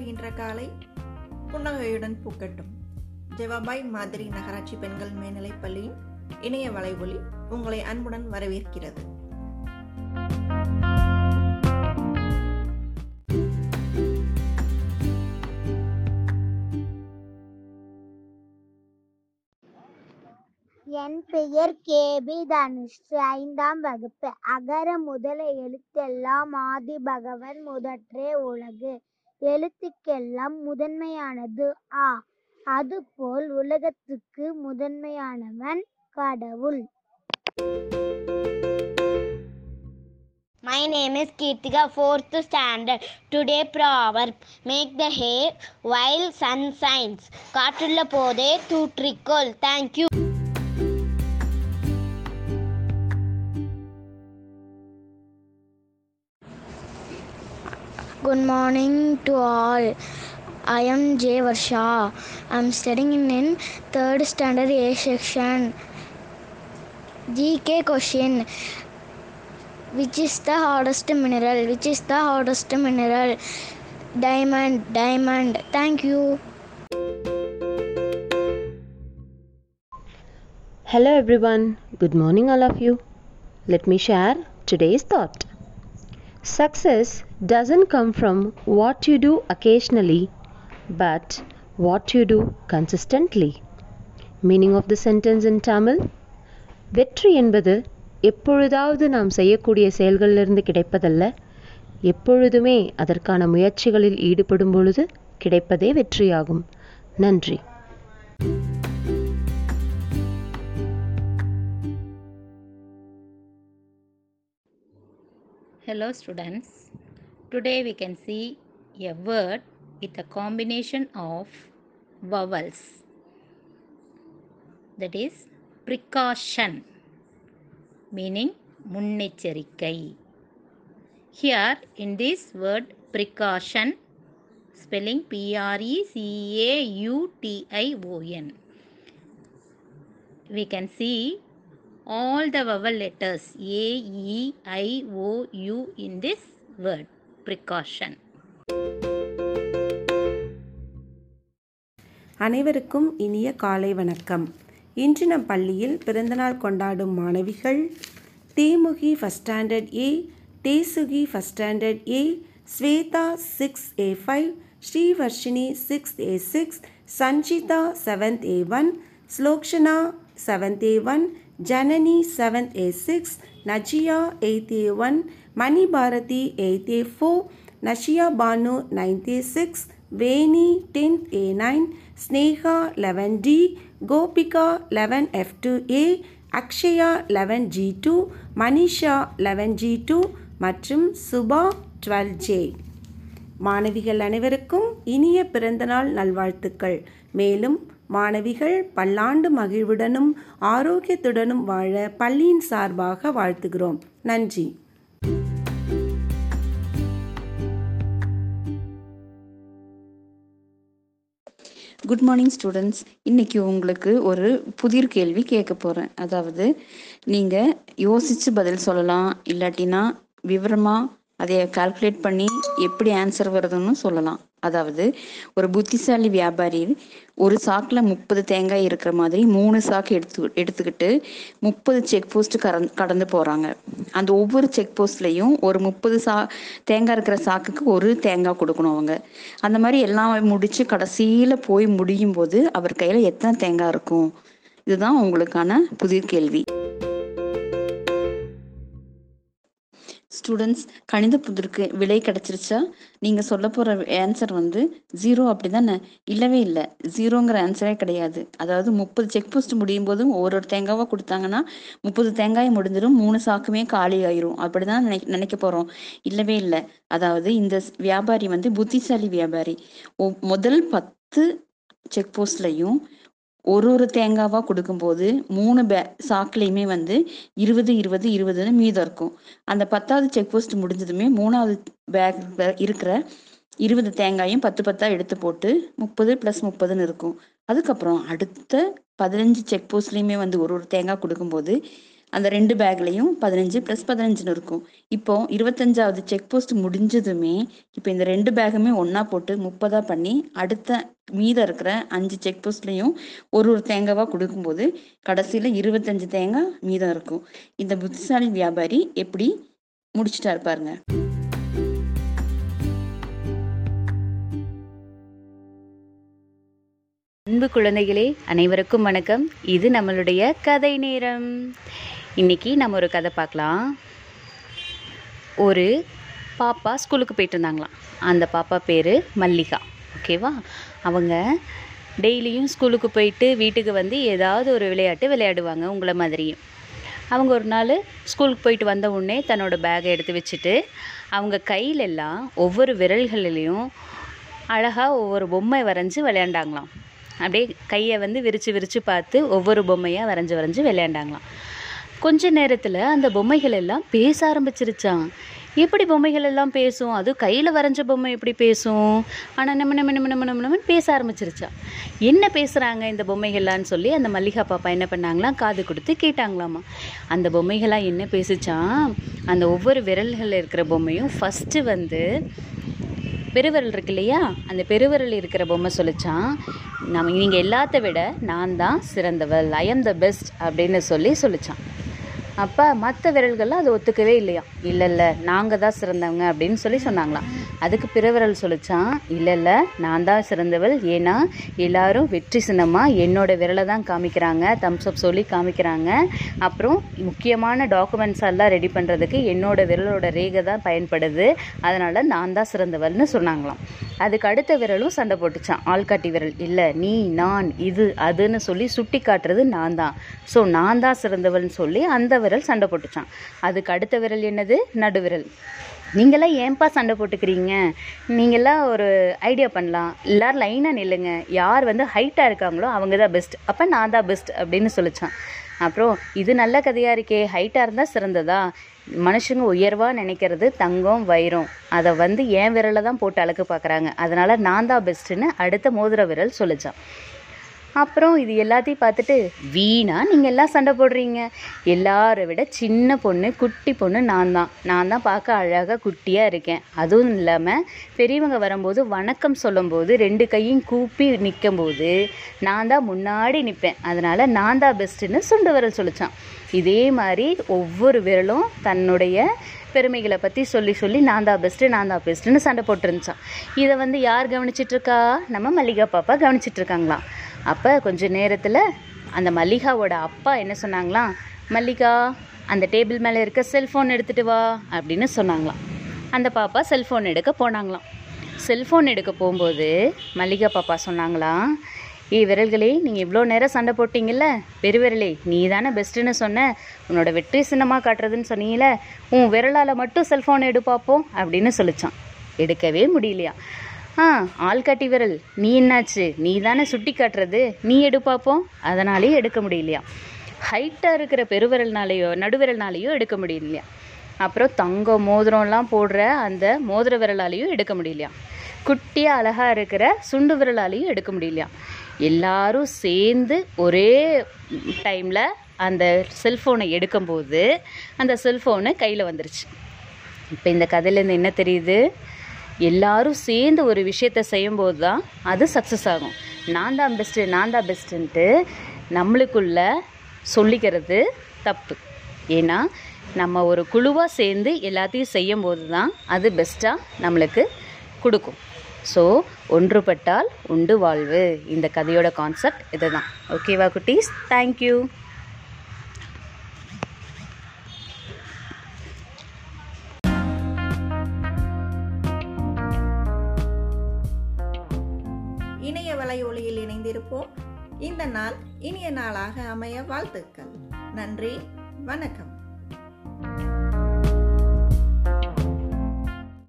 மலர்கின்ற காலை புன்னகையுடன் பூக்கட்டும். ஜெவாபாய் மாதிரி நகராட்சி பெண்கள் மேல்நிலைப் பள்ளியின் இணைய வலைவொலி உங்களை அன்புடன் வரவேற்கிறது. என் பெயர் கே. பி. தனுஷ். ஐந்தாம் வகுப்பு. அகர முதல எழுத்தெல்லாம் ஆதி பகவன் முதற்றே உலகு. எழுத்துக்கெல்லாம் முதன்மையானது ஆ அதுபோல் உலகத்துக்கு முதன்மையானவன் கடவுள் My name is Kirtika, fourth standard. Today proverb make the hay while sun shines. காற்றுள்ள போதே தூற்றிக்கொள் thank you Good morning to all. I am J. Varsha. I am studying in third standard A section. GK question. Which is the hardest mineral? Which is the hardest mineral? Diamond. Diamond. Thank you. Hello everyone, good morning all of you. Let me share today's thought. Success doesn't come from what you do occasionally but what you do consistently meaning of the sentence in Tamil வெற்றி என்பது எப்பொழுதாவது நாம் செய்யக்கூடிய செயல்களிலிருந்து கிடைப்பதல்ல எப்பொழுதுமே அதற்கான முயற்சிகளில் ஈடுபடும் பொழுது கிடைப்பதே வெற்றியாகும் நன்றி Hello students, today we can see a word with a combination of vowels. That is precaution meaning munnecherikai. Here in this word precaution spelling P-R-E-C-A-U-T-I-O-N we can see all the vowel letters A, E, I, O, U in this word precaution. அனைவருக்கும் இனிய காலை வணக்கம் இன்று நம் பள்ளியில் பிறந்தநாள் கொண்டாடும் மாணவிகள் தேமுகி first standard A தேசுகி first standard A Shweta six A five Srivarshini six A six Sanjitha seventh A one Slokshana seventh A one Janani seventh A six Najiya eighth A one Mani Bharathi eighth A four Nashiya Banu ninth A six Veni tenth A nine Sneha eleven D Gopika eleven F two A Akshaya eleven G two Manisha eleven G two மற்றும் Subha twelve J மாணவிகள் அனைவருக்கும் இனிய பிறந்தநாள் நல்வாழ்த்துக்கள். மேலும் மாணவிகள் பல்லாண்டு மகிழ்வுடனும் ஆரோக்கியத்துடனும் வாழ பள்ளியின் சார்பாக வாழ்த்துகிறோம். நன்றி. குட் மார்னிங் ஸ்டூடெண்ட்ஸ் இன்னைக்கு உங்களுக்கு ஒரு புதிர் கேள்வி கேட்க போகிறேன் அதாவது நீங்கள் யோசித்து பதில் சொல்லலாம் இல்லாட்டினா விவரமாக அதை கால்குலேட் பண்ணி எப்படி ஆன்சர் வருதுன்னு சொல்லலாம். அதாவது ஒரு புத்திசாலி வியாபாரி ஒரு சாக்கில் முப்பது தேங்காய் இருக்கிற மாதிரி மூணு சாக்கு எடுத்து எடுத்துக்கிட்டு முப்பது செக் போஸ்ட் கறந் கடந்து போகிறாங்க அந்த ஒவ்வொரு செக் போஸ்ட்லேயும் ஒரு முப்பது சா தேங்காய் இருக்கிற சாக்குக்கு ஒரு தேங்காய் கொடுக்கணும் அவங்க. அந்த மாதிரி எல்லாம் முடித்து கடைசியில் போய் முடியும் போது அவர் கையில் எத்தனை தேங்காய் இருக்கும்? இதுதான் உங்களுக்கான புதிர் கேள்வி. ஸ்டூடெண்ட்ஸ் கணித புதிருக்கு விலை கிடைச்சிருச்சா? நீங்கள் சொல்ல போகிற ஆன்சர் வந்து ஜீரோ அப்படி தானே இல்லவே இல்லை. ஜீரோங்கிற ஆன்சரே கிடையாது. அதாவது முப்பது செக் போஸ்ட் முடியும் போதும் ஒரு ஒரு தேங்காவாக கொடுத்தாங்கன்னா முப்பது தேங்காய் முடிஞ்சிடும் மூணு சாக்குமே காலி ஆயிரும். அப்படி தான் நினை நினைக்க போகிறோம் இல்லவே இல்லை. அதாவது இந்த வியாபாரி வந்து புத்திசாலி வியாபாரி. முதல் பத்து செக் போஸ்ட்லையும் ஒரு ஒரு தேங்காவாக கொடுக்கும்போது மூணு பே சாக்குலேயுமே வந்து இருபது இருபது இருபதுன்னு மீதம் இருக்கும். அந்த பத்தாவது செக் போஸ்ட் முடிஞ்சதுமே மூணாவது பேக் இருக்கிற இருபது தேங்காயும் பத்து பத்தாக எடுத்து போட்டு முப்பது ப்ளஸ் முப்பதுன்னு இருக்கும். அதுக்கப்புறம் அடுத்த பதினஞ்சு செக் போஸ்ட்லேயுமே வந்து ஒரு ஒரு தேங்காய் கொடுக்கும்போது அந்த ரெண்டு பேக்லேயும் பதினஞ்சு ப்ளஸ் பதினஞ்சுன்னு இருக்கும். இப்போ இருபத்தஞ்சாவது செக் போஸ்ட் முடிஞ்சதுமே இப்போ இந்த ரெண்டு பேகுமே ஒன்றா போட்டு முப்பதாக பண்ணி அடுத்த மீதம் இருக்கிற அஞ்சு செக் போஸ்ட்லையும் ஒரு ஒரு தேங்காவாக கொடுக்கும்போது கடைசியில் இருபத்தஞ்சு தேங்காய் மீதம் இருக்கும். இந்த புத்திசாலி வியாபாரி எப்படி முடிச்சுட்டா இருப்பாருங்க அன்பு குழந்தைகளே அனைவருக்கும் வணக்கம். இது நம்மளுடைய கதை நேரம். இன்றைக்கி நம்ம ஒரு கதை பார்க்கலாம். ஒரு பாப்பா ஸ்கூலுக்கு போயிட்டு இருந்தாங்களாம் அந்த பாப்பா பேர் மல்லிகா. ஓகேவா அவங்க டெய்லியும் ஸ்கூலுக்கு போயிட்டு வீட்டுக்கு வந்து ஏதாவது ஒரு விளையாட்டு விளையாடுவாங்க உங்களை மாதிரியும். அவங்க ஒரு நாள் ஸ்கூலுக்கு போயிட்டு வந்த உடனே தன்னோட பேகை எடுத்து வச்சுட்டு அவங்க கையிலெல்லாம் ஒவ்வொரு விரல்களிலையும் அழகாக ஒவ்வொரு பொம்மை வரைஞ்சி விளையாண்டாங்களாம். அப்படியே கையை வந்து விரித்து விரித்து பார்த்து ஒவ்வொரு பொம்மையாக வரைஞ்சி வரைஞ்சி விளையாண்டாங்களாம். கொஞ்ச நேரத்தில் அந்த பொம்மைகள் எல்லாம் பேச ஆரம்பிச்சிருச்சான் எப்படி பொம்மைகள் எல்லாம் பேசும்? அது கையில் வரைஞ்ச பொம்மை எப்படி பேசும்? ஆனால் நம்ம நம்ம நம்ம நம்ம நம்ம நம்ம பேச ஆரம்பிச்சிருச்சான் என்ன பேசுகிறாங்க இந்த பொம்மைகள்லான்னு சொல்லி அந்த மல்லிகா பாப்பா என்ன பண்ணாங்களாம்? காது கொடுத்து கேட்டாங்களாமா. அந்த பொம்மைகளாம் என்ன பேசிச்சான் அந்த ஒவ்வொரு விரல்களில் இருக்கிற பொம்மையும் ஃபஸ்ட்டு வந்து பெருவிரல் இருக்கு இல்லையா? அந்த பெருவிரல் இருக்கிற பொம்மை சொல்லிச்சான் நம்ம நீங்கள் எல்லாத்த விட நான் தான் சிறந்தவள். ஐ எம் த பெஸ்ட் அப்படின்னு சொல்லி சொல்லிச்சான் அப்போ மற்ற விரல்கள்லாம் அது ஒத்துக்கவே இல்லையா இல்லை இல்லை நாங்கள் தான் சிறந்தவங்க அப்படின்னு சொல்லி சொன்னாங்களாம். அதுக்கு பிறவிரல் சொல்லிச்சான் இல்லை இல்லை நான் தான் சிறந்தவள். ஏன்னா எல்லாரும் வெற்றி சின்னமாக என்னோட விரலை தான் காமிக்கிறாங்க. தம்ஸ் அப் சொல்லி காமிக்கிறாங்க. அப்புறம் முக்கியமான டாக்குமெண்ட்ஸ் எல்லாம் ரெடி பண்ணுறதுக்கு என்னோட விரலோட ரேகை தான் பயன்படுது. அதனால் நான் தான் சிறந்தவள்னு சொன்னாங்களாம். அதுக்கு அடுத்த விரலும் சண்டை போட்டுச்சான் ஆள்காட்டி விரல் இல்லை நீ நான் இது அதுன்னு சொல்லி சுட்டி காட்டுறது நான் தான். ஸோ நான் தான் சிறந்தவள்னு சொல்லி அந்த விரல் விரல் சண்டை போட்டுச்சான். அதுக்கு அடுத்த விரல் என்னது? நடுவிரல். நீங்களாம் ஏன்பா சண்டை போட்டுக்கிறீங்க? நீங்களாம் ஒரு ஐடியா பண்ணலாம். எல்லாரும் லைனாக நில்லுங்க. யார் வந்து ஹைட்டாக இருக்காங்களோ அவங்க தான் பெஸ்ட் அப்போ நான் தான் பெஸ்ட் அப்படின்னு சொல்லிச்சான். அப்புறம் இது நல்ல கதையாக இருக்கே. ஹைட்டாக இருந்தால் சிறந்ததா? மனுஷங்க உயர்வாக நினைக்கிறது தங்கம் வைரம். அதை வந்து என் விரலை தான் போட்டு அழகு பார்க்குறாங்க. அதனால் நான் தான் பெஸ்ட்டுன்னு அடுத்த மோதிர விரல் சொல்லிச்சான். அப்புறம் இது எல்லாத்தையும் பார்த்துட்டு வீணா? நீங்கள் எல்லாம் சண்டை போடுறீங்க? எல்லாரை விட சின்ன பொண்ணு குட்டி பொண்ணு நான் தான். நான் தான் பார்க்க அழகாக குட்டியாக இருக்கேன். அதுவும் இல்லாமல் பெரியவங்க வரும்போது வணக்கம் சொல்லும்போது ரெண்டு கையும் கூப்பி நிற்கும் போது நான் தான் முன்னாடி நிற்பேன் அதனால் நான் தான் பெஸ்ட்டுன்னு சுண்டு விரல் சொல்லிச்சான். இதே மாதிரி ஒவ்வொரு விரலும் தன்னுடைய பெருமைகளை பற்றி சொல்லி சொல்லி நான் தான் பெஸ்ட்டு நான் தான் பெஸ்ட்டுன்னு சண்டை போட்டுருந்துச்சான். இதை வந்து யார் கவனிச்சிட்டு இருக்கா நம்ம மல்லிகா பாப்பா கவனிச்சிட்டு இருக்காங்களாம் அப்போ கொஞ்ச நேரத்தில் அந்த மல்லிகாவோட அப்பா என்ன சொன்னாங்களாம் மல்லிகா அந்த டேபிள் மேலே இருக்க செல்ஃபோன் எடுத்துகிட்டு வா அப்படின்னு சொன்னாங்களாம். அந்த பாப்பா செல்ஃபோன் எடுக்க போனாங்களாம். செல்ஃபோன் எடுக்க போகும்போது மல்லிகா பாப்பா சொன்னாங்களாம் ஏ விரல்களே நீங்கள் இவ்வளோ நேரம் சண்டை போட்டிங்கல்ல? பெருவிரலே நீ தானே பெஸ்ட்டுன்னு சொன்ன? உன்னோட வெற்றி சின்னமாக காட்டுறதுன்னு சொன்னீங்கள உன் விரலால் மட்டும் செல்ஃபோன் எடுப்பாப்போம் அப்படின்னு சொல்லிச்சான் எடுக்கவே முடியலையா. ஆ ஆள்காட்டி விரல். நீ என்னாச்சு? நீ தானே சுட்டி காட்டுறது? நீ எடு பார்ப்போம் அதனாலேயே எடுக்க முடியலையா? ஹைட்டாக இருக்கிற பெருவிரல்னாலேயோ நடுவிரல்னாலேயோ எடுக்க முடியலையா? அப்புறம் தங்கம் மோதிரம்லாம் போடுற அந்த மோதிர விரலாலையும் எடுக்க முடியலையா? குட்டியாக அழகாக இருக்கிற சுண்டு விரலாலையும் எடுக்க முடியலையா? எல்லாரும் சேர்ந்து ஒரே டைமில் அந்த செல்ஃபோனை எடுக்கும்போது அந்த செல்ஃபோனு கையில் வந்துருச்சு. இப்போ இந்த கதையிலேருந்து என்ன தெரியுது? எல்லாரும் சேர்ந்து ஒரு விஷயத்தை செய்யும்போது தான் அது சக்ஸஸ் ஆகும். நான் தான் பெஸ்ட்டு நான் தான் பெஸ்ட்டுன்ட்டு நம்மளுக்குள்ள சொல்லிக்கிறது தப்பு. ஏன்னா நம்ம ஒரு குழுவாக சேர்ந்து எல்லாத்தையும் செய்யும்போது தான் அது பெஸ்ட்டாக நம்மளுக்கு கொடுக்கும். ஸோ ஒன்றுபட்டால் உண்டு வாழ்வு. இந்த கதையோட கான்செப்ட் இதுதான். ஓகேவா குட்டீஸ்? தேங்க்யூ இணைய இணைந்திருப்போம். இந்த நாள் இனிய நாளாக அமைய வாழ்த்துக்கள். நன்றி. வணக்கம்.